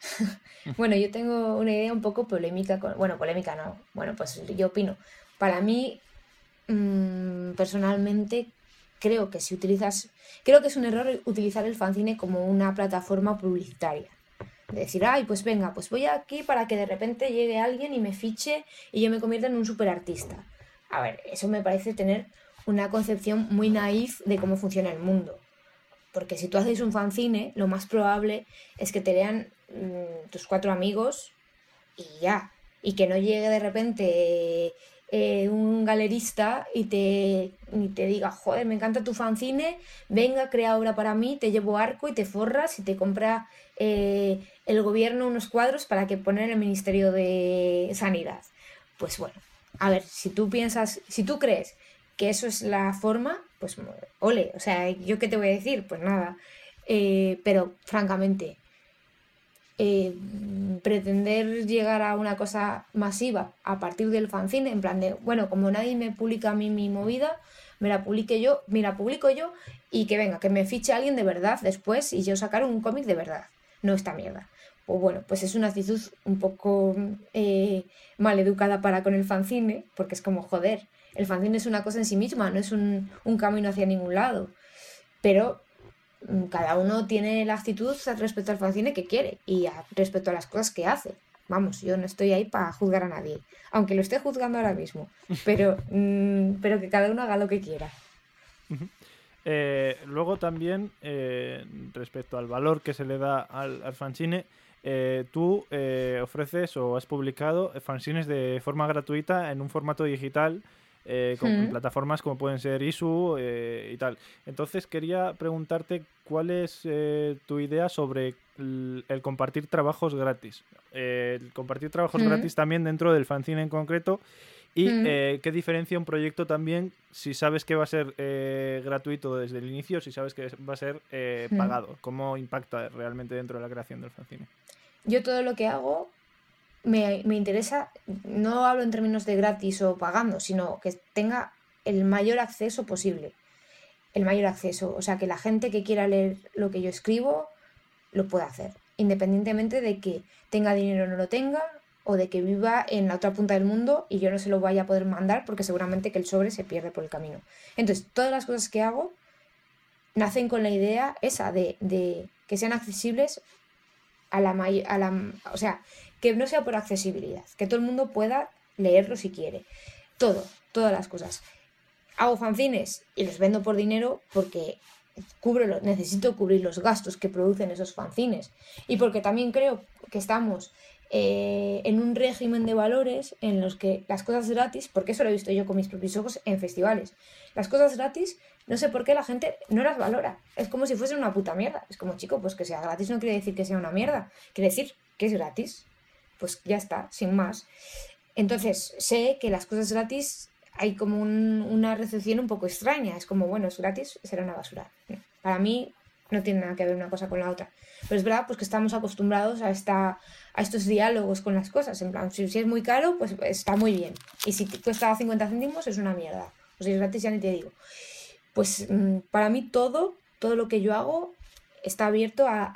bueno, yo tengo una idea un poco polémica. Con... Bueno, polémica no. Bueno, pues yo opino. Para mí, mm, personalmente, creo que si utilizas, creo que es un error utilizar el fanzine como una plataforma publicitaria. De decir, ay, pues venga, pues voy aquí para que de repente llegue alguien y me fiche y yo me convierta en un superartista. A ver, eso me parece tener una concepción muy naif de cómo funciona el mundo. Porque si tú haces un fanzine, lo más probable es que te lean mm, tus cuatro amigos y ya. Y que no llegue de repente eh, un galerista y te, te diga, joder, me encanta tu fanzine, venga, crea obra para mí, te llevo arco y te forras y te compra eh, el gobierno unos cuadros para que poner en el Ministerio de Sanidad. Pues bueno, a ver, si tú piensas, si tú crees que eso es la forma, pues ole, o sea, ¿yo qué te voy a decir? Pues nada, eh, pero francamente, eh, pretender llegar a una cosa masiva a partir del fanzine, en plan de, bueno, como nadie me publica a mí mi movida, me la publique yo, me la publico yo y que venga, que me fiche alguien de verdad después y yo sacar un cómic de verdad, no esta mierda. Pues bueno, pues es una actitud un poco eh, mal educada para con el fanzine, porque es como, joder, el fanzine es una cosa en sí misma, no es un, camino hacia ningún lado. Pero Mm, cada uno tiene la actitud respecto al fanzine que quiere y respecto a las cosas que hace. Vamos, yo no estoy ahí para juzgar a nadie, aunque lo esté juzgando ahora mismo, pero, mm, pero que cada uno haga lo que quiera. Eh, luego también, eh, respecto al valor que se le da al, al fanzine, eh, tú ofreces o has publicado fanzines de forma gratuita en un formato digital eh, con plataformas como pueden ser ISU eh, y tal. Entonces quería preguntarte cuál es eh, tu idea sobre el, compartir trabajos gratis. el compartir trabajos gratis también dentro del fanzine en concreto. ¿Y qué diferencia un proyecto también si sabes que va a ser gratuito desde el inicio, si sabes que va a ser pagado? ¿Cómo impacta realmente dentro de la creación del fanzine? Yo todo lo que hago me, interesa, no hablo en términos de gratis o pagando, sino que tenga el mayor acceso posible. El mayor acceso. O sea, que la gente que quiera leer lo que yo escribo lo pueda hacer. Independientemente de que tenga dinero o no lo tenga, o de que viva en la otra punta del mundo y yo no se lo vaya a poder mandar porque seguramente que el sobre se pierde por el camino. Entonces, todas las cosas que hago nacen con la idea esa de, de que sean accesibles a la, la, o sea, que no sea por accesibilidad, que todo el mundo pueda leerlo si quiere. Todo, todas las cosas. Hago fanzines y los vendo por dinero porque cubro, necesito cubrir los gastos que producen esos fanzines. Y porque también creo que estamos eh, en un régimen de valores en los que las cosas gratis, porque eso lo he visto yo con mis propios ojos en festivales, las cosas gratis, no sé por qué la gente no las valora. Es como si fuesen una puta mierda. Es como, chico, pues que sea gratis no quiere decir que sea una mierda. Quiere decir que es gratis pues ya está, sin más. Entonces, sé que las cosas gratis hay como una recepción un poco extraña. Es como, bueno, es gratis, será una basura. Para mí no tiene nada que ver una cosa con la otra. Pero es verdad pues que estamos acostumbrados a, esta, a estos diálogos con las cosas. En plan, si, es muy caro, pues está muy bien. Y si cuesta 50 céntimos, es una mierda. O si es gratis, ya ni te digo. Pues mm, para mí todo, todo lo que yo hago está abierto a,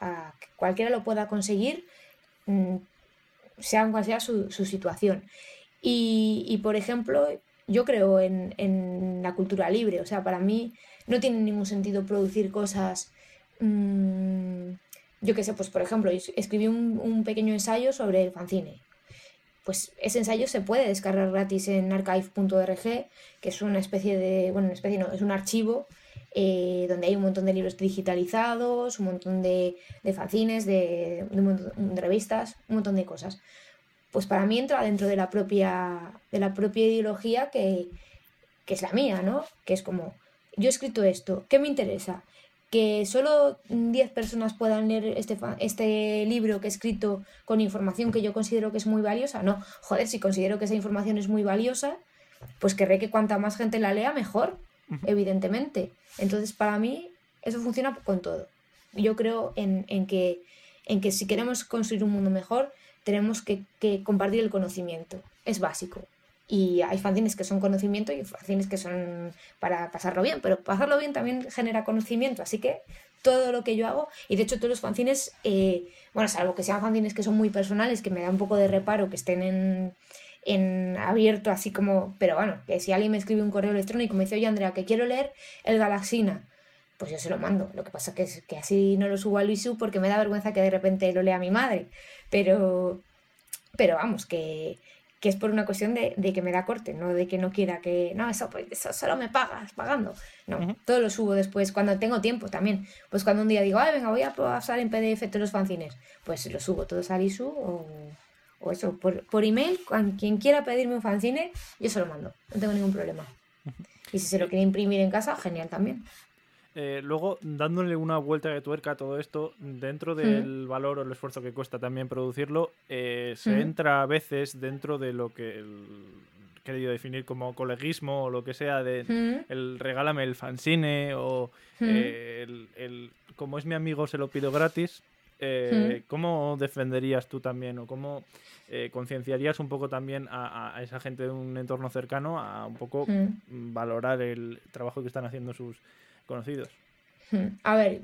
a que cualquiera lo pueda conseguir Mm, sea cual sea su, situación. Y, por ejemplo, yo creo en, la cultura libre, o sea, para mí no tiene ningún sentido producir cosas, mm, yo qué sé, pues por ejemplo, escribí un, pequeño ensayo sobre el fanzine. Pues ese ensayo se puede descargar gratis en archive.org, que es una especie de, bueno, una especie no, es un archivo eh, donde hay un montón de libros digitalizados, un montón de, fanzines, de, de, revistas, un montón de cosas. Pues para mí entra dentro de la propia, de la propia ideología que, que es la mía, ¿no? Que es como, yo he escrito esto, ¿qué me interesa? que solo 10 personas puedan leer este, este libro que he escrito con información que yo considero que es muy valiosa. No, joder, si considero que esa información es muy valiosa, pues querré que cuanta más gente la lea, mejor evidentemente. Entonces, para mí, Eso funciona con todo. Yo creo en, que, en que si queremos construir un mundo mejor, tenemos que, que compartir el conocimiento. Es básico. Y hay fanzines que son conocimiento y fanzines que son para pasarlo bien, pero pasarlo bien también genera conocimiento, así que todo lo que yo hago, y de hecho todos los fanzines, eh, bueno, salvo que sean fanzines que son muy personales, que me da un poco de reparo que estén en, en abierto, así como, pero bueno, que si alguien me escribe un correo electrónico y me dice, oye Andrea, que quiero leer el Galaxina, pues yo se lo mando. Lo que pasa que es que así no lo subo a Luisu porque me da vergüenza que de repente lo lea mi madre. Pero, pero vamos, que, que es por una cuestión de, que me da corte, no de que no quiera que, no, eso, pues, eso solo me pagas pagando. No, todo lo subo después, cuando tengo tiempo también. Pues cuando un día digo, ay, venga, voy a pasar en PDF todos los fanzines, pues lo subo todos a Lisu o, o eso, por, por email, quien quiera pedirme un fanzine, yo se lo mando, no tengo ningún problema. Y si se lo quiere imprimir en casa, genial también. Eh, luego, dándole una vuelta de tuerca a todo esto, dentro del valor o el esfuerzo que cuesta también producirlo, eh, se entra a veces dentro de lo que el, querido definir como coleguismo o lo que sea, de el regálame el fanzine o eh, el, como es mi amigo se lo pido gratis. ¿Cómo defenderías tú también o cómo concienciarías un poco también a, a, esa gente de un entorno cercano a un poco valorar el trabajo que están haciendo sus, conocidos. A ver,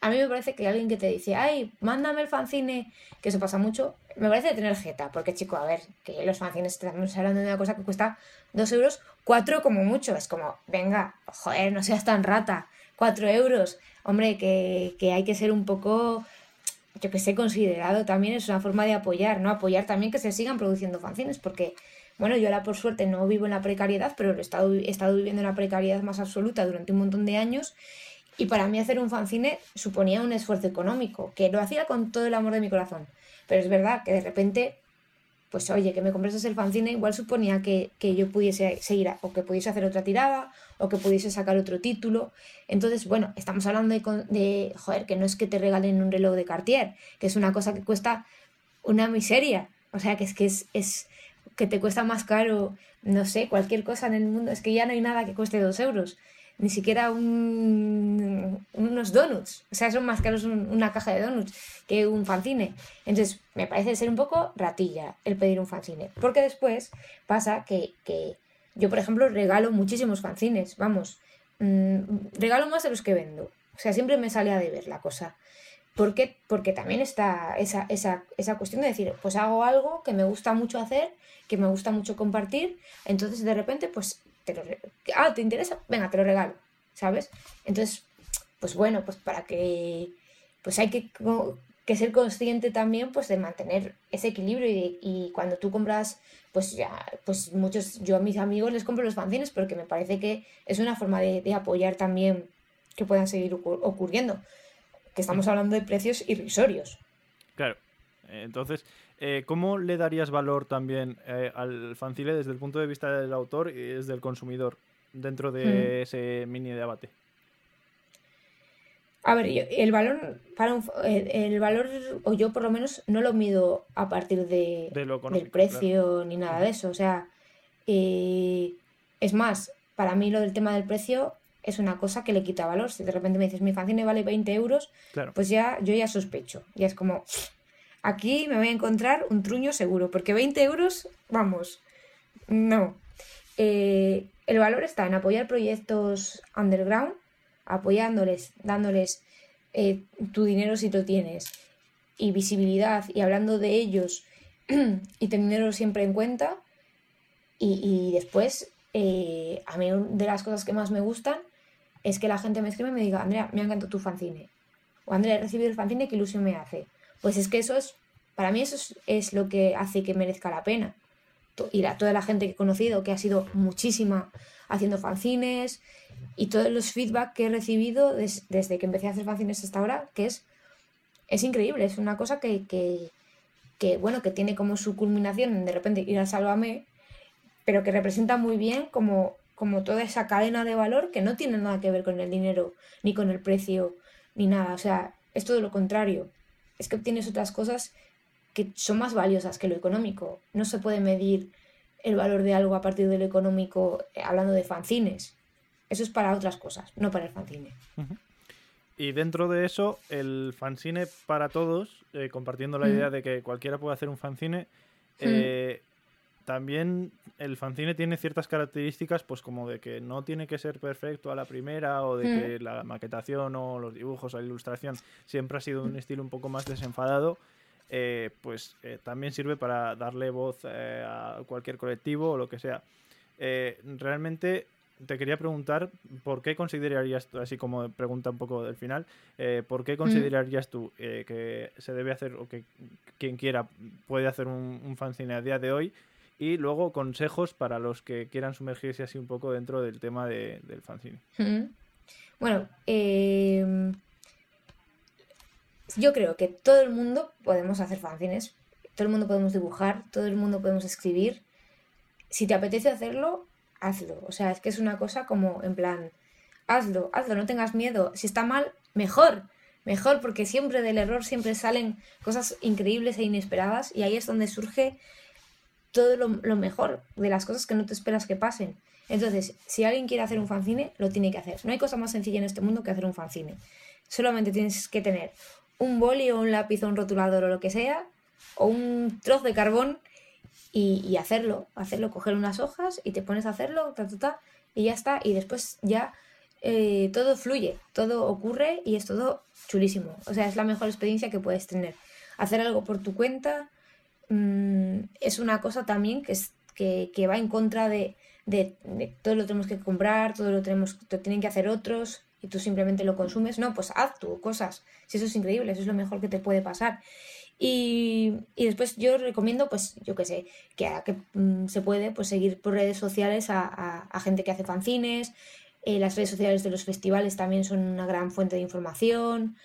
a mí me parece que alguien que te dice, ay, mándame el fanzine, que eso pasa mucho, me parece tener jeta, porque chico, a ver, que los fanzines estamos hablando de una cosa que cuesta dos euros, cuatro como mucho, es como, venga, joder, no seas tan rata, cuatro euros, hombre, que, que hay que ser un poco, yo que sé, considerado también, es una forma de apoyar, ¿no? Apoyar también que se sigan produciendo fanzines, porque bueno, yo ahora por suerte no vivo en la precariedad, pero he estado, he estado viviendo en la precariedad más absoluta durante un montón de años. Y para mí hacer un fanzine suponía un esfuerzo económico, que lo hacía con todo el amor de mi corazón. Pero es verdad que de repente, pues oye, que me comprases el fanzine igual suponía que, yo pudiese seguir, o que pudiese hacer otra tirada, o que pudiese sacar otro título. Entonces, bueno, estamos hablando de, de joder, que no es que te regalen un reloj de Cartier, que es una cosa que cuesta una miseria. O sea, que es que es, es que te cuesta más caro, no sé, cualquier cosa en el mundo. Es que ya no hay nada que cueste dos euros. Ni siquiera un, unos donuts. O sea, son más caros una caja de donuts que un fanzine. Entonces, me parece ser un poco ratilla el pedir un fanzine. Porque después pasa que, yo, por ejemplo, regalo muchísimos fanzines. Vamos, mm, regalo más de los que vendo. O sea, siempre me sale a deber la cosa. ¿Por qué? Porque también está esa, esa, esa cuestión de decir, pues hago algo que me gusta mucho hacer que me gusta mucho compartir, entonces de repente, pues, te lo, ah, ¿te interesa? Venga, te lo regalo, ¿sabes? Entonces, pues bueno, pues para que, pues hay que, que ser consciente también, pues de mantener ese equilibrio y, cuando tú compras, pues ya, pues muchos, yo a mis amigos les compro los fanzines porque me parece que es una forma de, de apoyar también que puedan seguir ocurriendo, que estamos hablando de precios irrisorios. Claro, entonces, eh, ¿Cómo le darías valor también eh, al fancile desde el punto de vista del autor y desde el consumidor dentro de hmm. ese mini debate? A ver, el valor para el, valor o yo por lo menos no lo mido a partir de, del precio ni nada de eso. O sea, eh, es más, para mí lo del tema del precio es una cosa que le quita valor. Si de repente me dices mi fanzine vale 20 euros, pues ya yo ya sospecho. Ya es como, Aquí me voy a encontrar un truño seguro, porque 20 euros, vamos, no. Eh, el valor está en apoyar proyectos underground, apoyándoles, dándoles eh, tu dinero si lo tienes, y visibilidad, y hablando de ellos, y teniéndolo siempre en cuenta. Y, después, eh, a mí de las cosas que más me gustan es que la gente me escribe y me diga, Andrea, me ha encantado tu fanzine. O Andrea, he recibido el fanzine, qué ilusión me hace. Pues es que eso es, para mí eso es, lo que hace que merezca la pena. Y toda la gente que he conocido, que ha sido muchísima haciendo fanzines y todos los feedback que he recibido desde que empecé a hacer fanzines hasta ahora, que es, es increíble, es una cosa que, que, bueno, que tiene como su culminación de repente ir a Sálvame, pero que representa muy bien como, como toda esa cadena de valor que no tiene nada que ver con el dinero, ni con el precio, ni nada. O sea, es todo lo contrario es que obtienes otras cosas que son más valiosas que lo económico. No se puede medir el valor de algo a partir de lo económico eh, hablando de fanzines. Eso es para otras cosas, no para el fanzine. y dentro de eso, el fanzine para todos, eh, compartiendo la Mm. idea de que cualquiera puede hacer un fanzine, Mm. También el fanzine tiene ciertas características, pues como de que no tiene que ser perfecto a la primera, o de Mm. que la maquetación o los dibujos o la ilustración siempre ha sido un estilo un poco más desenfadado. eh, pues eh, también sirve para darle voz eh, a cualquier colectivo o lo que sea. Realmente te quería preguntar por qué considerarías, tú, así como pregunta un poco del final, eh, por qué considerarías tú eh, que se debe hacer o que quien quiera puede hacer un, un fanzine a día de hoy y luego consejos para los que quieran sumergirse así un poco dentro del tema de- del fanzine. Bueno, eh, yo creo que todo el mundo podemos hacer fanzines, todo el mundo podemos dibujar, todo el mundo podemos escribir. Si te apetece hacerlo, hazlo. O sea, es que es una cosa como en plan, hazlo, hazlo, no tengas miedo. Si está mal, mejor, mejor, porque siempre del error siempre salen cosas increíbles e inesperadas y ahí es donde surge todo lo, mejor de las cosas que no te esperas que pasen. Entonces, si alguien quiere hacer un fanzine, lo tiene que hacer. No hay cosa más sencilla en este mundo que hacer un fanzine. Solamente tienes que tener un boli o un lápiz o un rotulador o lo que sea, o un trozo de carbón y, y hacerlo, hacerlo, coger unas hojas y te pones a hacerlo, ta, ta, ta, y ya está. Y después ya eh, todo fluye, todo ocurre y es todo chulísimo. O sea, es la mejor experiencia que puedes tener. Hacer algo por tu cuenta mm, es una cosa también que, es, que, que va en contra de, de, todo lo tenemos que comprar, todo lo tenemos, lo tienen que hacer otros y tú simplemente lo consumes. No, pues haz tú cosas. Si eso es increíble, eso es lo mejor que te puede pasar. Y, y después yo recomiendo, pues yo qué sé, que, que mm, se puede pues, seguir por redes sociales a, a- a gente que hace fanzines. Eh, las redes sociales de los festivales también son una gran fuente de información.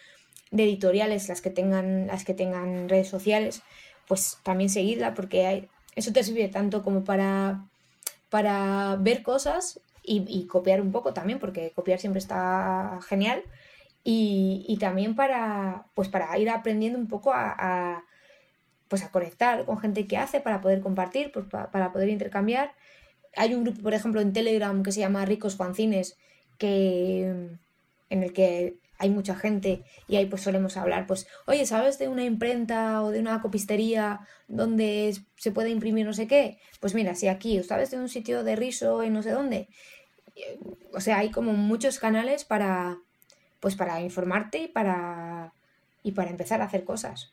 De editoriales, las que tengan, las que tengan redes sociales, pues también seguirla, porque hay, eso te sirve tanto como para, para ver cosas y, copiar un poco también, porque copiar siempre está genial. Y, también para, pues para ir aprendiendo un poco a, pues a conectar con gente que hace, para poder compartir, pues pa- para poder intercambiar. Hay un grupo, por ejemplo, en Telegram que se llama Ricos Fanzines, que, en el que hay mucha gente y ahí pues solemos hablar, pues, oye, ¿sabes de una imprenta o de una copistería donde se puede imprimir no sé qué? Pues mira, si aquí, o sabes de un sitio de riso en no sé dónde. Eh, O sea, hay como muchos canales para, pues para informarte y para, y para empezar a hacer cosas.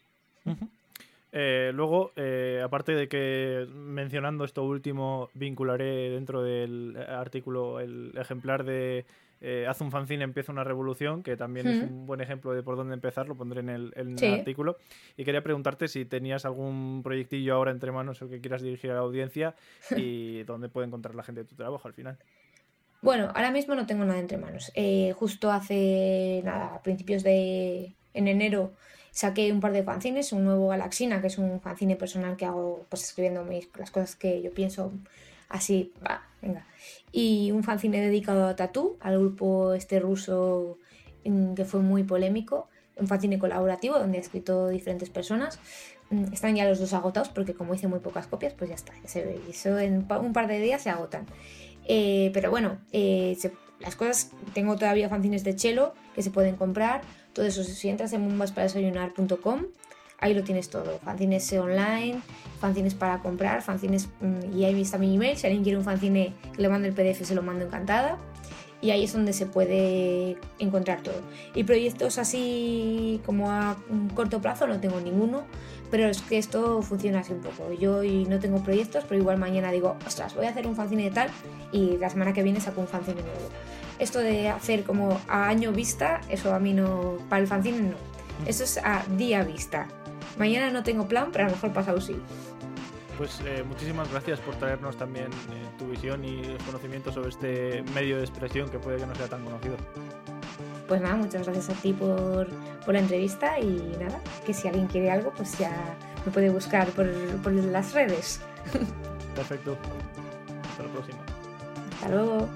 Eh, luego, eh, aparte de que mencionando esto último, vincularé dentro del artículo el ejemplar de eh, Haz un fanzine, empieza una revolución, que también es un buen ejemplo de por dónde empezar, lo pondré en el, en el Sí. artículo. Y quería preguntarte si tenías algún proyectillo ahora entre manos o que quieras dirigir a la audiencia y dónde puede encontrar la gente tu trabajo al final. Bueno, ahora mismo no tengo nada entre manos. Eh, justo hace nada, a principios de en enero saqué un par de fanzines, un nuevo Galaxina, que es un fanzine personal que hago pues escribiendo mis, las cosas que yo pienso así, va, venga. Y un fanzine dedicado a Tatú, al grupo este ruso mm, que fue muy polémico, un fanzine colaborativo donde he escrito diferentes personas. Mm, Están ya los dos agotados porque como hice muy pocas copias, pues ya está, eso en un par de días se agotan. Eh, pero bueno, eh, las cosas, tengo todavía fanzines de chelo que se pueden comprar. Todo eso, si entras en bombasparadesayunar.com, ahí lo tienes todo. Fanzines online, fanzines para comprar, fanzines... mm, y ahí está mi email. Si alguien quiere un fanzine le mande el PDF, se lo mando encantada. Y ahí es donde se puede encontrar todo. Y proyectos así como a un corto plazo no tengo ninguno, pero es que esto funciona así un poco. Yo hoy no tengo proyectos, pero igual mañana digo, ostras, voy a hacer un fanzine de tal y la semana que viene saco un fanzine nuevo. Esto de hacer como a año vista, eso a mí no, para el fanzine no. Eso es a día vista. Mañana no tengo plan, pero a lo mejor pasado sí. Pues eh, muchísimas gracias por traernos también eh, tu visión y los conocimientos sobre este medio de expresión que puede que no sea tan conocido. Pues nada, muchas gracias a ti por, por la entrevista y nada, que si alguien quiere algo, pues ya me puede buscar por, por las redes. Perfecto. Hasta la próxima. Hasta luego.